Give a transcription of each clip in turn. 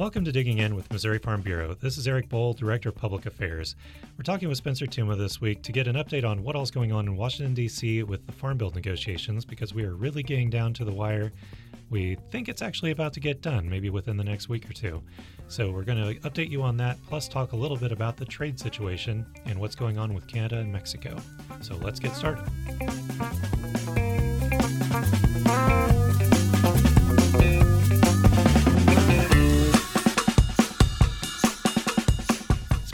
Welcome to Digging In with Missouri Farm Bureau. This is Eric Bohl, Director of Public Affairs. We're talking with Spencer Tuma this week to get an update on what all's going on in Washington, D.C. with the Farm Bill negotiations because we are really getting down to the wire. We think it's actually about to get done, maybe within the next week or two. So we're going to update you on that, plus talk a little bit about the trade situation and what's going on with Canada and Mexico. So let's get started.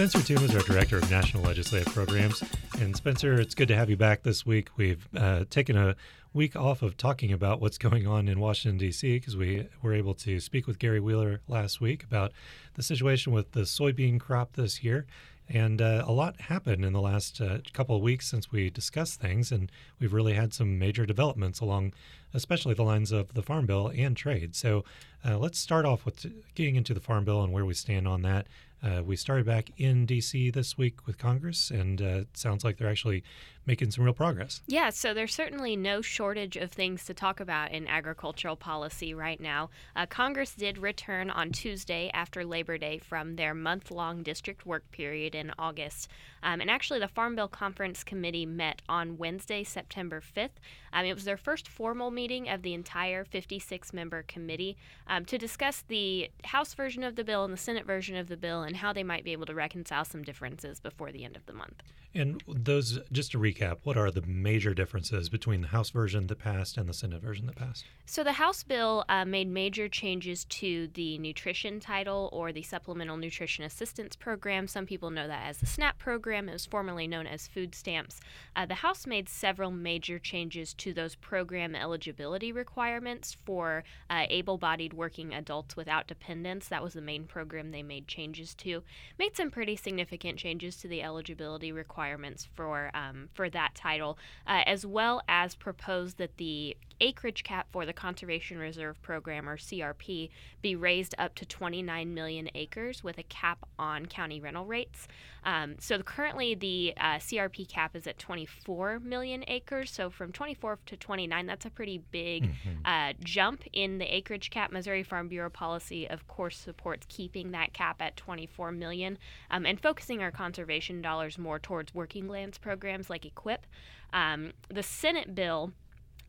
Spencer Tuma is our Director of National Legislative Programs. And Spencer, it's good to have you back this week. We've uh, taken a week off of talking about what's going on in Washington, D.C., because we were able to speak with Gary Wheeler last week about the situation with the soybean crop this year. And uh, a lot happened in the last uh, couple of weeks since we discussed things, and we've really had some major developments along, especially the lines of the Farm Bill and trade. So uh, let's start off with getting into the Farm Bill and where we stand on that. Uh, we started back in D.C. this week with Congress, and uh, it sounds like they're actually making some real progress. Yeah, so there's certainly no shortage of things to talk about in agricultural policy right now. Uh, Congress did return on Tuesday after Labor Day from their month long district work period in August. Um, and actually, the Farm Bill Conference Committee met on Wednesday, September 5th. Um, it was their first formal meeting of the entire 56 member committee um, to discuss the House version of the bill and the Senate version of the bill and how they might be able to reconcile some differences before the end of the month. And those, just to recap, what are the major differences between the House version that passed and the Senate version that passed? So the House bill uh, made major changes to the nutrition title or the Supplemental Nutrition Assistance Program. Some people know that as the SNAP program. It was formerly known as food stamps. Uh, the House made several major changes to those program eligibility requirements for uh, able-bodied working adults without dependents. That was the main program they made changes to. Made some pretty significant changes to the eligibility requirements for um, for that title, uh, as well as proposed that the acreage cap for the Conservation Reserve Program, or CRP, be raised up to 29 million acres with a cap on county rental rates. Um, so currently the uh, CRP cap is at 24 million acres. So from 24 to 29, that's a pretty big mm-hmm. uh, jump in the acreage cap. Missouri Farm Bureau policy, of course, supports keeping that cap at 24 million um, and focusing our conservation dollars more towards working lands programs like EQIP. Um, the Senate bill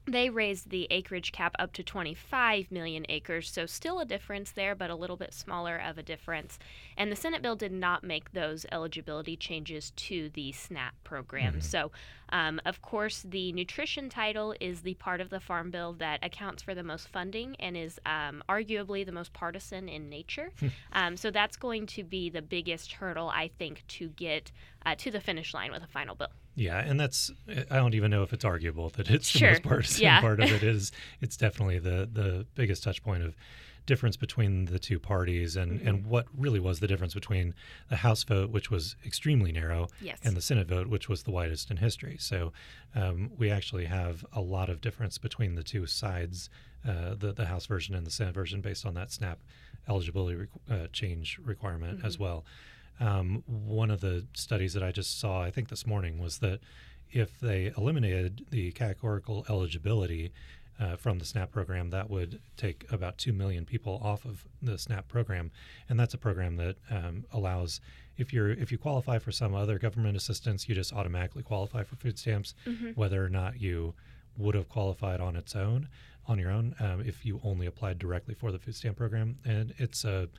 they raised the acreage cap up to 25 million acres, so still a difference there, but a little bit smaller of a difference. And the Senate bill did not make those eligibility changes to the SNAP program. Mm-hmm. So, um, of course, the nutrition title is the part of the Farm Bill that accounts for the most funding and is um, arguably the most partisan in nature. Hmm. um, so, that's going to be the biggest hurdle, I think, to get uh, to the finish line with a final bill. Yeah, and that's I don't even know if it's arguable that it's sure. the most partisan yeah. part of it is it's definitely the the biggest touch point of difference between the two parties and, mm-hmm. and what really was the difference between the House vote, which was extremely narrow, yes. and the Senate vote, which was the widest in history. So um, we actually have a lot of difference between the two sides, uh, the, the House version and the Senate version, based on that SNAP eligibility uh, change requirement mm-hmm. as well. Um, one of the studies that I just saw, I think this morning, was that if they eliminated the categorical eligibility uh, from the SNAP program, that would take about 2 million people off of the SNAP program. And that's a program that um, allows, if you're if you qualify for some other government assistance, you just automatically qualify for food stamps, mm-hmm. whether or not you would have qualified on its own, on your own, um, if you only applied directly for the food stamp program. And it's a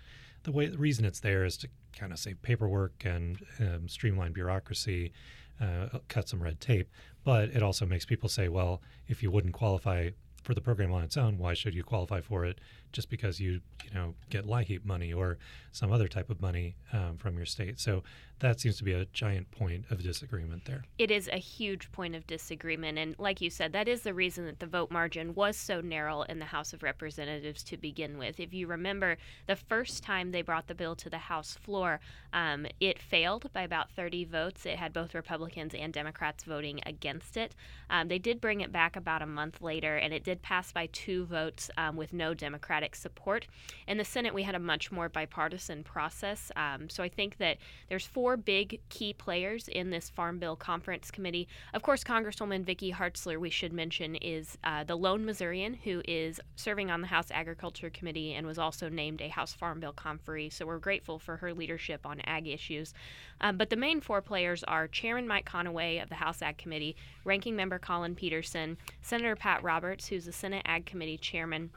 the way the reason it's there is to kind of save paperwork and um, streamline bureaucracy, uh, cut some red tape. But it also makes people say, well, if you wouldn't qualify for the program on its own, why should you qualify for it just because you you know get LIHEAP money or some other type of money um, from your state? So that seems to be a giant point of disagreement there. It is a huge point of disagreement. And like you said, that is the reason that the vote margin was so narrow in the House of Representatives to begin with. If you remember, the first time they brought the bill to the House floor, um, it failed by about 30 votes. It had both Republicans and Democrats voting against it. Um, they did bring it back about a month later, and it did pass by two votes um, with no Democratic Democratic support. In the Senate, we had a much more bipartisan process. Um, so I think that there's four big key players in this Farm Bill Conference Committee. Of course, Congresswoman Vicky Hartzler, we should mention, is uh, the lone Missourian who is serving on the House Agriculture Committee and was also named a House Farm Bill conferee. So we're grateful for her leadership on ag issues. Um, but the main four players are Chairman Mike Conaway of the House Ag Committee, Ranking Member Collin Peterson, Senator Pat Roberts, who's the Senate Ag Committee Chairman,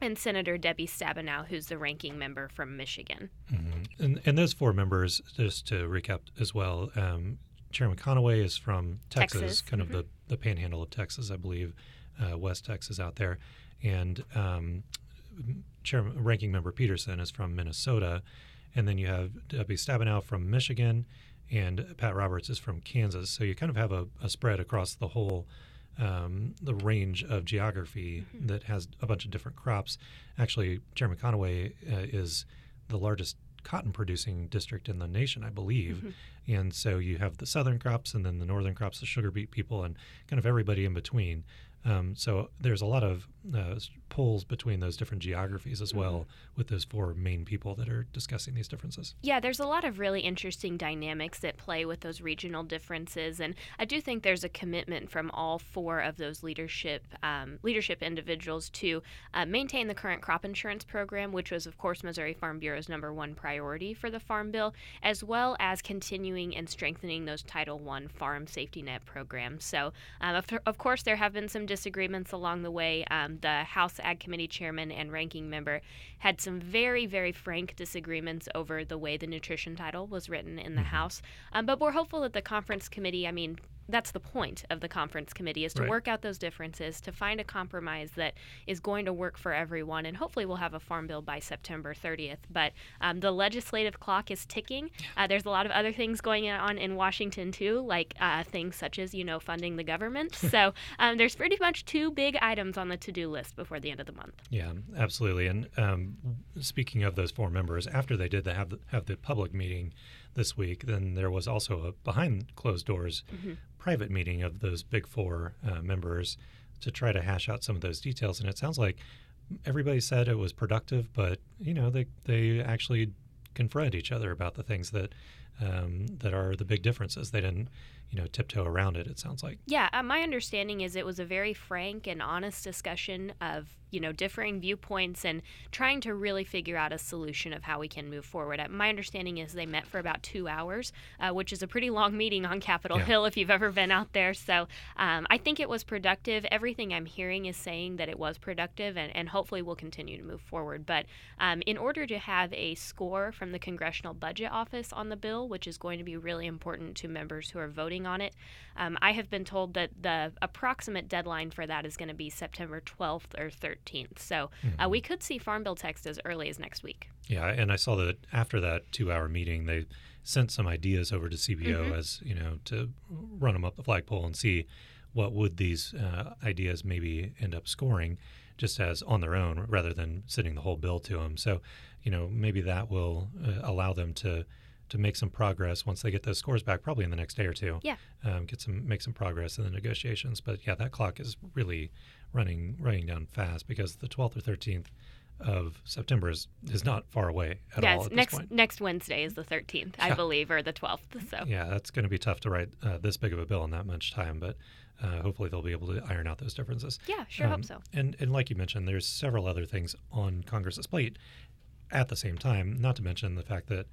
and Senator Debbie Stabenow, who's the ranking member from Michigan. Mm-hmm. And, and those four members, just to recap as well, um, Chairman Conaway is from Texas, Texas. kind mm-hmm. of the, the panhandle of Texas, I believe, uh, West Texas out there. And um, Chairman, Ranking Member Peterson is from Minnesota. And then you have Debbie Stabenow from Michigan, and Pat Roberts is from Kansas. So you kind of have a, a spread across the whole um, the range of geography mm-hmm. that has a bunch of different crops. Actually, Chairman Conaway uh, is the largest cotton producing district in the nation, I believe. Mm-hmm. And so you have the southern crops and then the northern crops, the sugar beet people, and kind of everybody in between. Um, so there's a lot of uh, pulls between those different geographies as well mm-hmm. with those four main people that are discussing these differences. Yeah, there's a lot of really interesting dynamics that play with those regional differences, and I do think there's a commitment from all four of those leadership um, leadership individuals to uh, maintain the current crop insurance program, which was, of course, Missouri Farm Bureau's number one priority for the Farm Bill, as well as continuing and strengthening those Title I farm safety net programs. So, um, of, of, course, there have been some disagreements along the way. Um, the House Ag Committee chairman and ranking member had some very, very frank disagreements over the way the nutrition title was written in the mm-hmm. House. Um, but we're hopeful that the conference committee, I mean, that's the point of the conference committee is to right. work out those differences to find a compromise that is going to work for everyone and hopefully we'll have a farm bill by september 30th but um, the legislative clock is ticking. Uh, there's a lot of other things going on in washington too like uh, things such as you know funding the government. So um, there's pretty much two big items on the to-do list before the end of the month. Yeah absolutely. And um, speaking of those four members after they did the, have, the, have the public meeting this week, then there was also a behind closed doors mm-hmm. Private meeting of those big four uh, members to try to hash out some of those details. And it sounds like everybody said it was productive, but you know they they actually confront each other about the things that um, that are the big differences. They didn't you know tiptoe around it. It sounds like. Yeah, uh, my understanding is it was a very frank and honest discussion of you know differing viewpoints and trying to really figure out a solution of how we can move forward. Uh, my understanding is they met for about two hours, uh, which is a pretty long meeting on Capitol yeah. Hill if you've ever been out there. So um, I think it was productive. Everything I'm hearing is saying that it was productive, and, and hopefully we'll continue to move forward. But um, in order to have a score from the Congressional Budget Office on the bill, which is going to be really important to members who are voting on it, um, I have been told that the approximate deadline for that is going to be September 12th or 13th. So mm-hmm. uh, we could see Farm Bill text as early as next week. Yeah, and I saw that after that two-hour meeting, they sent some ideas over to CBO mm-hmm. as you know to run them up the flagpole and see what would these uh, ideas maybe end up scoring just as on their own rather than sending the whole bill to them. So, you know, maybe that will uh, allow them to to make some progress once they get those scores back, probably in the next day or two. Yeah. Um, get some make some progress in the negotiations. But yeah, that clock is really running running down fast because the 12th or 13th of September is, is not far away at yes, all. Yes, next next Wednesday is the 13th, I believe, or the 12th. So yeah, that's going to be tough to write uh, this big of a bill in that much time, but. Uh, hopefully they'll be able to iron out those differences. Yeah, sure um, hope so. And and like you mentioned, there's several other things on Congress's plate at the same time. Not to mention the fact that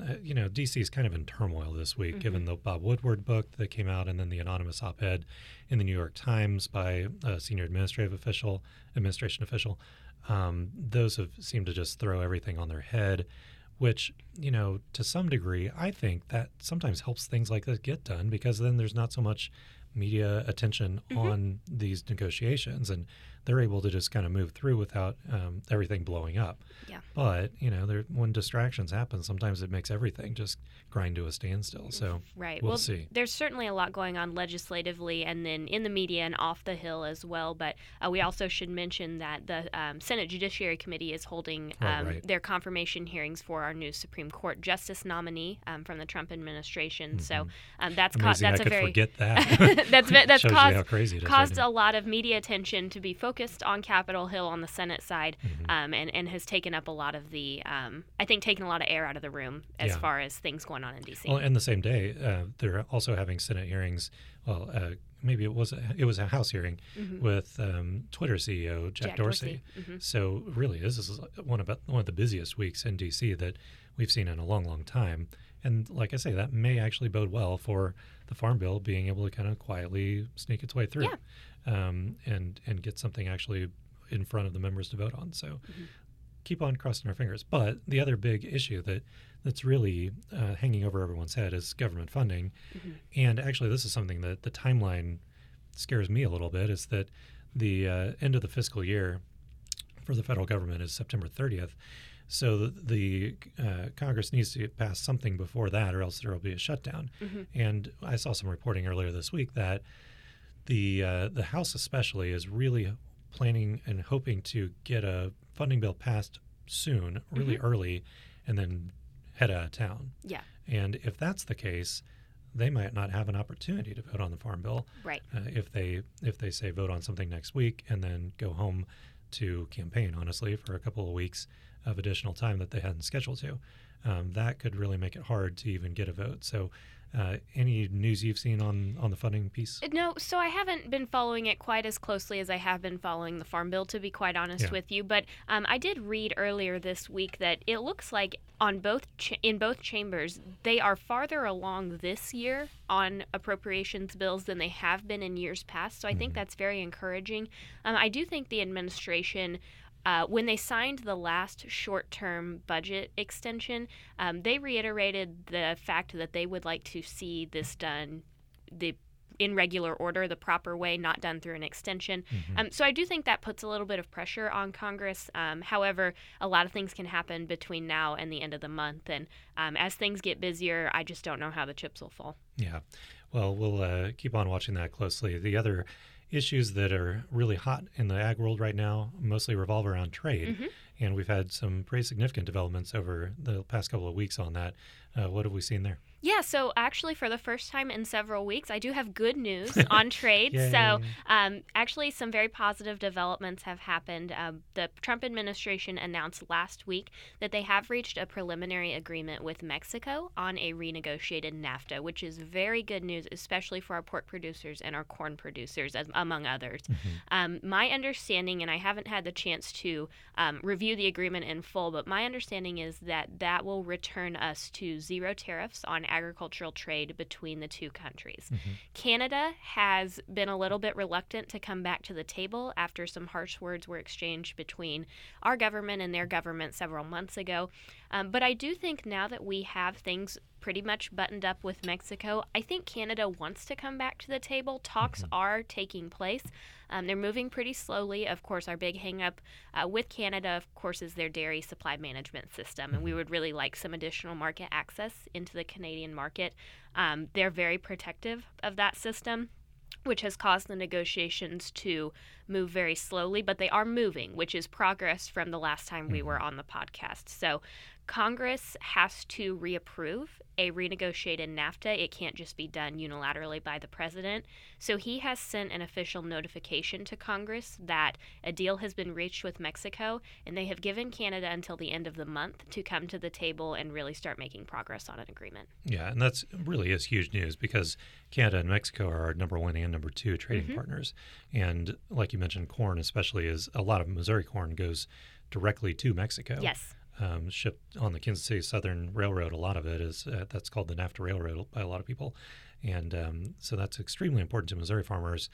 uh, you know, DC is kind of in turmoil this week, mm-hmm. given the Bob Woodward book that came out, and then the anonymous op-ed in the New York Times by a senior administrative official, administration official. Um, those have seemed to just throw everything on their head, which, you know, to some degree, I think that sometimes helps things like this get done because then there's not so much media attention mm-hmm. on these negotiations, and they're able to just kind of move through without um, everything blowing up. Yeah. But you know, there, when distractions happen, sometimes it makes everything just grind to a standstill. So right. We'll, well, see. There's certainly a lot going on legislatively, and then in the media and off the hill as well. But uh, we also should mention that the um, Senate Judiciary Committee is holding oh, um, right. their confirmation hearings for our new Supreme Court justice nominee um, from the Trump administration. Mm-hmm. So um, that's Amazing. that's I a very forget that. that's that's caused, caused right a lot of media attention to be focused focused on Capitol Hill on the Senate side, Mhm. um, and and has taken up a lot of the, um, I think, taken a lot of air out of the room as Yeah. far as things going on in DC. Well, and the same day, uh, they're also having Senate hearings. Well, uh, maybe it was a, it was a House hearing Mhm. with um, Twitter CEO Jack, Jack Dorsey. Dorsey. Mhm. So really, this is one of one of the busiest weeks in DC that we've seen in a long, long time. And like I say, that may actually bode well for the Farm Bill being able to kind of quietly sneak its way through, um, and and get something actually in front of the members to vote on. So Mhm. keep on crossing our fingers. But the other big issue that that's really uh, hanging over everyone's head is government funding. Mhm. And actually, this is something that the timeline scares me a little bit. Is that the uh, end of the fiscal year for the federal government is September 30th. So the, the uh, Congress needs to pass something before that, or else there will be a shutdown. Mhm. And I saw some reporting earlier this week that the uh, the House especially is really planning and hoping to get a funding bill passed soon, really early, and then head out of town. Yeah. And if that's the case, they might not have an opportunity to vote on the farm bill Right. uh, if they if they say vote on something next week and then go home to campaign. Honestly, for a couple of weeks of additional time that they hadn't scheduled to, um, that could really make it hard to even get a vote. So. Uh, any news you've seen on on the funding piece? No, so I haven't been following it quite as closely as I have been following the Farm Bill, to be quite honest Yeah. with you. But um, I did read earlier this week that it looks like on both ch- in both chambers they are farther along this year on appropriations bills than they have been in years past. So I think Mhm. that's very encouraging. Um, I do think the administration. Uh, when they signed the last short term budget extension, um, they reiterated the fact that they would like to see this done the in regular order, the proper way, not done through an extension. Mhm. Um, so I do think that puts a little bit of pressure on Congress. Um, however, a lot of things can happen between now and the end of the month, and um, as things get busier, I just don't know how the chips will fall. Yeah. Well, we'll uh, keep on watching that closely. The other issues that are really hot in the ag world right now mostly revolve around trade. Mhm. And we've had some pretty significant developments over the past couple of weeks on that. Uh, what have we seen there? Yeah, so actually, for the first time in several weeks, I do have good news on trade. So, um, actually, some very positive developments have happened. Um, the Trump administration announced last week that they have reached a preliminary agreement with Mexico on a renegotiated NAFTA, which is very good news, especially for our pork producers and our corn producers, as, among others. Mhm. Um, my understanding, and I haven't had the chance to um, review the agreement in full, but my understanding is that that will return us to zero tariffs on agricultural trade between the two countries. Mhm. Canada has been a little bit reluctant to come back to the table after some harsh words were exchanged between our government and their government several months ago. Um, but I do think now that we have things pretty much buttoned up with Mexico, I think Canada wants to come back to the table. Talks Mhm. are taking place. Um, they're moving pretty slowly. Of course, our big hangup uh, with Canada, of course, is their dairy supply management system, and we would really like some additional market access into the Canadian market. Um, they're very protective of that system which has caused the negotiations to move very slowly, but they are moving, which is progress from the last time we Mhm. were on the podcast. So, Congress has to reapprove a renegotiated NAFTA. It can't just be done unilaterally by the president. So, he has sent an official notification to Congress that a deal has been reached with Mexico, and they have given Canada until the end of the month to come to the table and really start making progress on an agreement. Yeah, and that's really is huge news because Canada and Mexico are our number one and number two trading Mhm. partners. And like you mentioned, corn especially is a lot of Missouri corn goes directly to Mexico. Yes. um, shipped on the Kansas City Southern Railroad. A lot of it is uh, that's called the NAFTA Railroad by a lot of people, and um, so that's extremely important to Missouri farmers.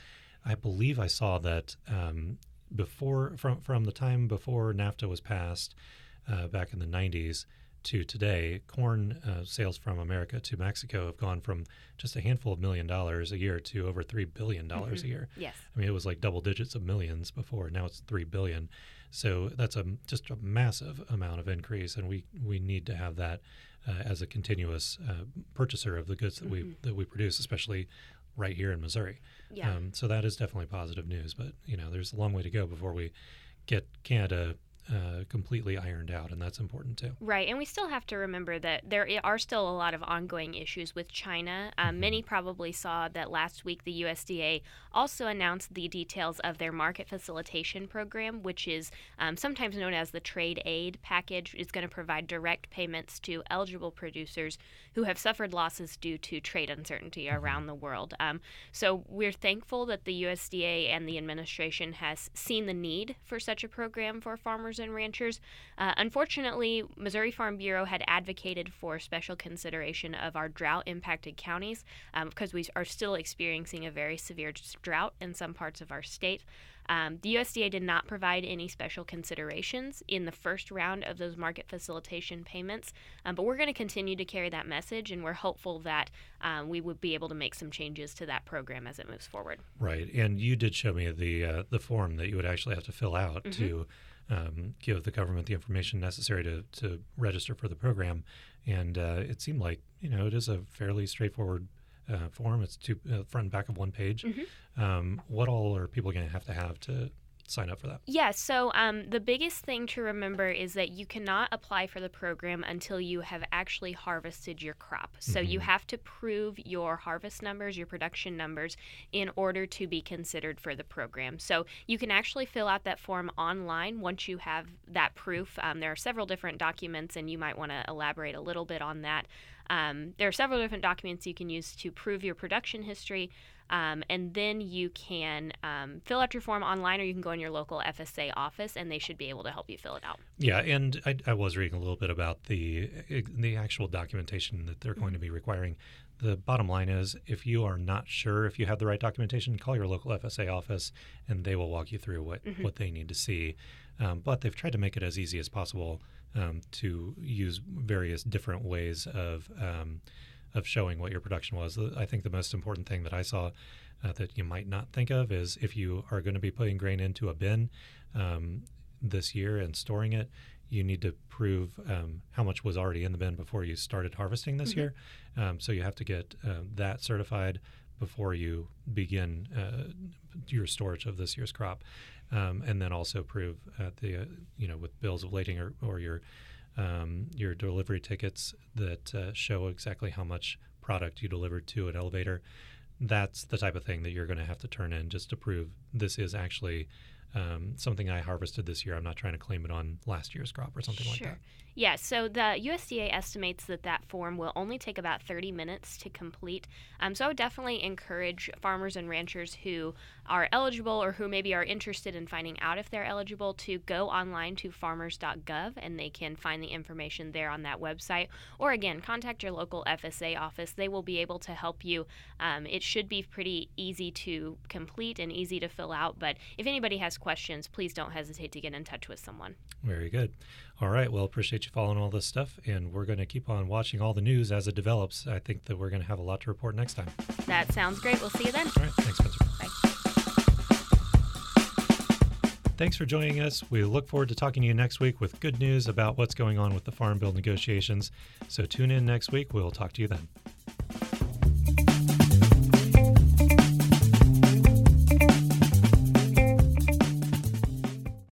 I believe I saw that um, before from from the time before NAFTA was passed uh, back in the 90s to today, corn uh, sales from America to Mexico have gone from just a handful of million dollars a year to over three billion dollars Mhm. a year. Yes. I mean, it was like double digits of millions before. Now it's three billion. So that's a just a massive amount of increase, and we we need to have that uh, as a continuous uh, purchaser of the goods that we Mhm. that we produce, especially right here in Missouri. Yeah. Um, so that is definitely positive news. But you know, there's a long way to go before we get Canada uh, completely ironed out, and that's important too. Right, and we still have to remember that there are still a lot of ongoing issues with China. Um, mm-hmm. Many probably saw that last week the USDA also announced the details of their market facilitation program, which is um, sometimes known as the trade aid package. is going to provide direct payments to eligible producers who have suffered losses due to trade uncertainty mm-hmm. around the world. Um, so we're thankful that the USDA and the administration has seen the need for such a program for farmers and ranchers. Uh, unfortunately, Missouri Farm Bureau had advocated for special consideration of our drought impacted counties um, because we are still experiencing a very severe drought in some parts of our state. Um, the USDA did not provide any special considerations in the first round of those market facilitation payments, um, but we're going to continue to carry that message, and we're hopeful that um, we would be able to make some changes to that program as it moves forward. Right, and you did show me the uh, the form that you would actually have to fill out mm-hmm. to um, give the government the information necessary to to register for the program, and uh, it seemed like you know it is a fairly straightforward uh, form. It's two uh, front and back of one page. Mm-hmm. Um, what all are people going to have to have to sign up for that? Yeah, so um, the biggest thing to remember is that you cannot apply for the program until you have actually harvested your crop. So mm-hmm. you have to prove your harvest numbers, your production numbers, in order to be considered for the program. So you can actually fill out that form online once you have that proof. Um, there are several different documents, and you might want to elaborate a little bit on that. Um, there are several different documents you can use to prove your production history. Um, and then you can um, fill out your form online or you can go in your local FSA office and they should be able to help you fill it out. Yeah, and I, I was reading a little bit about the the actual documentation that they're going to be requiring. The bottom line is if you are not sure if you have the right documentation, call your local FSA office and they will walk you through what, mm-hmm. what they need to see. Um, but they've tried to make it as easy as possible um, to use various different ways of um, of showing what your production was. I think the most important thing that I saw uh, that you might not think of is if you are going to be putting grain into a bin um, this year and storing it, you need to prove um, how much was already in the bin before you started harvesting this mm-hmm. year. Um, so you have to get uh, that certified before you begin uh, your storage of this year's crop, um, and then also prove at the uh, you know with bills of lading or, or your um, your delivery tickets that uh, show exactly how much product you delivered to an elevator. That's the type of thing that you're going to have to turn in just to prove this is actually um, something I harvested this year. I'm not trying to claim it on last year's crop or something sure. like that. Yeah, so the USDA estimates that that form will only take about 30 minutes to complete. Um, so I would definitely encourage farmers and ranchers who are eligible or who maybe are interested in finding out if they're eligible to go online to farmers.gov and they can find the information there on that website. Or again, contact your local FSA office. They will be able to help you. Um, it should be pretty easy to complete and easy to fill out, but if anybody has questions, please don't hesitate to get in touch with someone. Very good. All right. Well, appreciate you following all this stuff, and we're going to keep on watching all the news as it develops. I think that we're going to have a lot to report next time. That sounds great. We'll see you then. All right. Thanks, Spencer. Bye. Thanks for joining us. We look forward to talking to you next week with good news about what's going on with the Farm Bill negotiations. So tune in next week. We'll talk to you then.